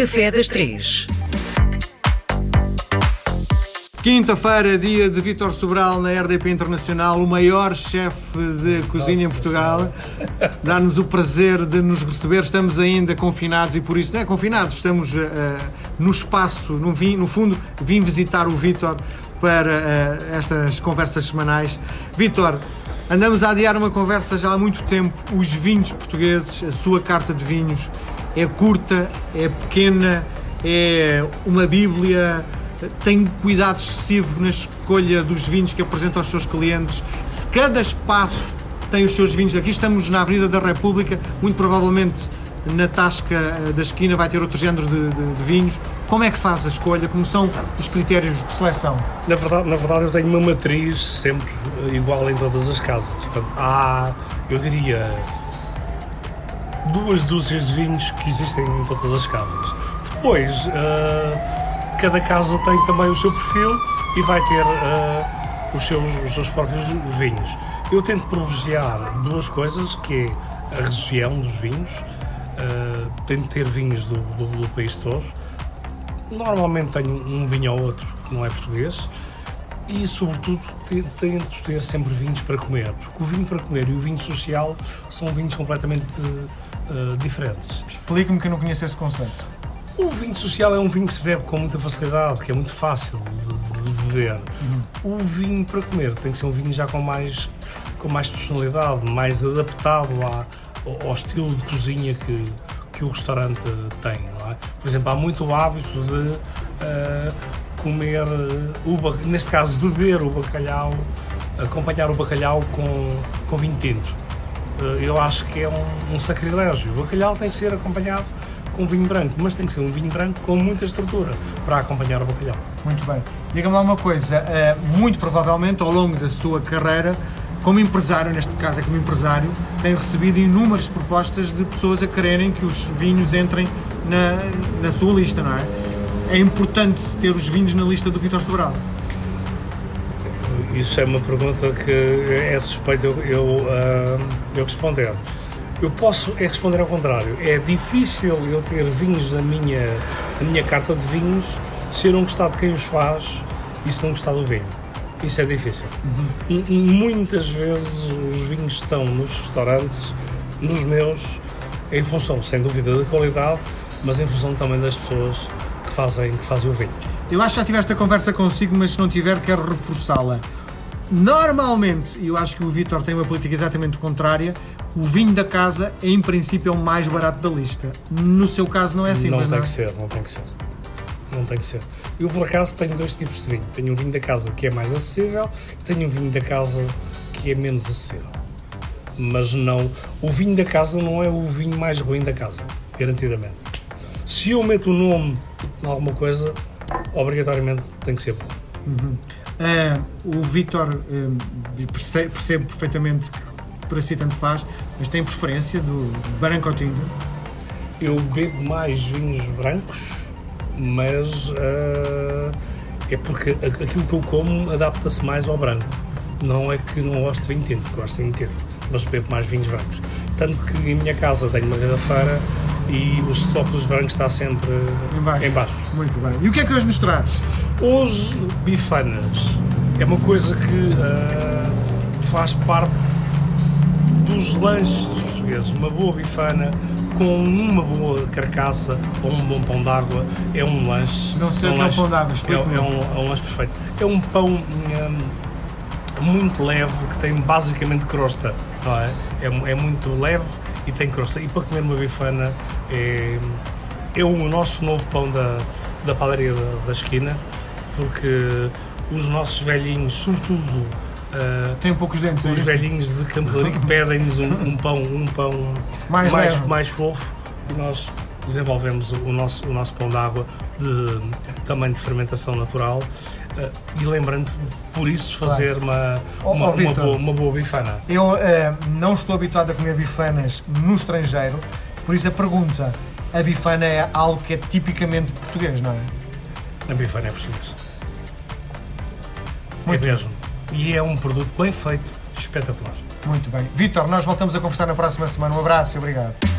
Café das Três. Quinta-feira, dia de Vítor Sobral na RDP Internacional, o maior chefe de cozinha em Portugal. Dá-nos o prazer de nos receber. Estamos ainda confinados e por isso, não é confinados, estamos uh, no espaço, no, vim, no fundo, vim visitar o Vítor para uh, estas conversas semanais. Vítor, andamos a adiar uma conversa já há muito tempo. Os vinhos portugueses, a sua carta de vinhos é curta, é pequena, é uma bíblia tem cuidado excessivo na escolha dos vinhos que apresenta aos seus clientes. Se cada espaço tem os seus vinhos, aqui estamos na Avenida da República, muito provavelmente na tasca eh, da esquina vai ter outro género de, de, de, vinhos. Como é que faz a escolha? Como são os critérios de seleção? Na verdade, na verdade eu tenho uma matriz sempre igual em todas as casas. Portanto, há, eu diria, duas dúzias de vinhos que existem em todas as casas. Depois, uh, cada casa tem também o seu perfil e vai ter uh, os, seus, os seus próprios vinhos. Eu tento privilegiar duas coisas, que é a região dos vinhos, uh, tento ter vinhos do, do, do, país todo. Normalmente tenho um vinho ou outro que não é português e, sobretudo, tento ter sempre vinhos para comer, porque o vinho para comer e o vinho social são vinhos completamente uh, diferentes. Explique-me que eu não conheço esse conceito. O vinho social é um vinho que se bebe com muita facilidade, que é muito fácil de, de beber. Uhum. O vinho para comer tem que ser um vinho já com mais, com mais personalidade, mais adaptado à, ao, estilo de cozinha que, que o restaurante tem. É? Por exemplo, há muito o hábito de uh, comer, o, neste caso, beber o bacalhau, acompanhar o bacalhau com, com vinho tinto. Uh, eu acho que é um, um sacrilégio. O bacalhau tem que ser acompanhado com vinho branco, mas tem que ser um vinho branco com muita estrutura para acompanhar o bacalhau. Muito bem. Diga-me lá uma coisa, eh, muito provavelmente ao longo da sua carreira, como empresário, neste caso é como empresário, tem recebido inúmeras propostas de pessoas a quererem que os vinhos entrem na, na sua lista, não é? É importante ter os vinhos na lista do Vitor Sobral? Isso é uma pergunta que é suspeito eu, eu, uh, eu responder. Eu posso é responder ao contrário. É difícil eu ter vinhos na minha, na minha carta de vinhos se eu não gostar de quem os faz e se não gostar do vinho. Isso é difícil. Uhum. Muitas vezes os vinhos estão nos restaurantes, nos meus, em função, sem dúvida, da qualidade, mas em função também das pessoas que fazem, que fazem o vinho. Eu acho que já tiveste a conversa consigo, mas se não tiver, quero reforçá-la. Normalmente, e eu acho que o Vitor tem uma política exatamente contrária, o vinho da casa, em princípio, é o mais barato da lista. No seu caso, não é assim, Não tem não? que ser, não tem que ser. Não tem que ser. Eu, por acaso, tenho dois tipos de vinho. Tenho um vinho da casa que é mais acessível e tenho um vinho da casa que é menos acessível. Mas não. O vinho da casa não é o vinho mais ruim da casa, garantidamente. Se eu meto o nome em alguma coisa, obrigatoriamente tem que ser bom. Uhum. Uh, o Vitor uh, percebe, percebe perfeitamente para si tanto faz, mas tem preferência do branco ou tinto? Eu bebo mais vinhos brancos, mas uh, é porque aquilo que eu como adapta-se mais ao branco. Não é que não gosto de vinho tinto, gosto de vinho tinto, mas bebo mais vinhos brancos. Tanto que em minha casa tenho uma garrafeira e o estoque dos brancos está sempre em baixo. em baixo. Muito bem. E o que é que hoje nos traz? Hoje, bifanas. É uma coisa que uh, faz parte dos lanches dos portugueses. Uma boa bifana com uma boa carcaça ou um bom pão d'água é um lanche. Não sei é um que é um pão d'água, é, é, um, é um lanche perfeito. É um pão hum, muito leve que tem basicamente crosta. Não é? É, é muito leve e tem crosta. E para comer uma bifana é, é o nosso novo pão da, da padaria da, da esquina, porque os nossos velhinhos, sobretudo Uh, Tem poucos dentes, é Os velhinhos de Campo Rico pedem-nos um, um, pão, um pão mais, mais, mais, fofo e nós desenvolvemos o nosso, o nosso pão d'água de tamanho de fermentação natural uh, e lembrando por isso fazer claro. uma, uma, oh, uma, boa, uma boa bifana. Eu uh, não estou habituado a comer bifanas no estrangeiro, por isso a pergunta, a bifana é algo que é tipicamente português, não é? A bifana é português. Muito é mesmo e é um produto bem feito, espetacular. Muito bem. Vitor, nós voltamos a conversar na próxima semana. Um abraço e obrigado.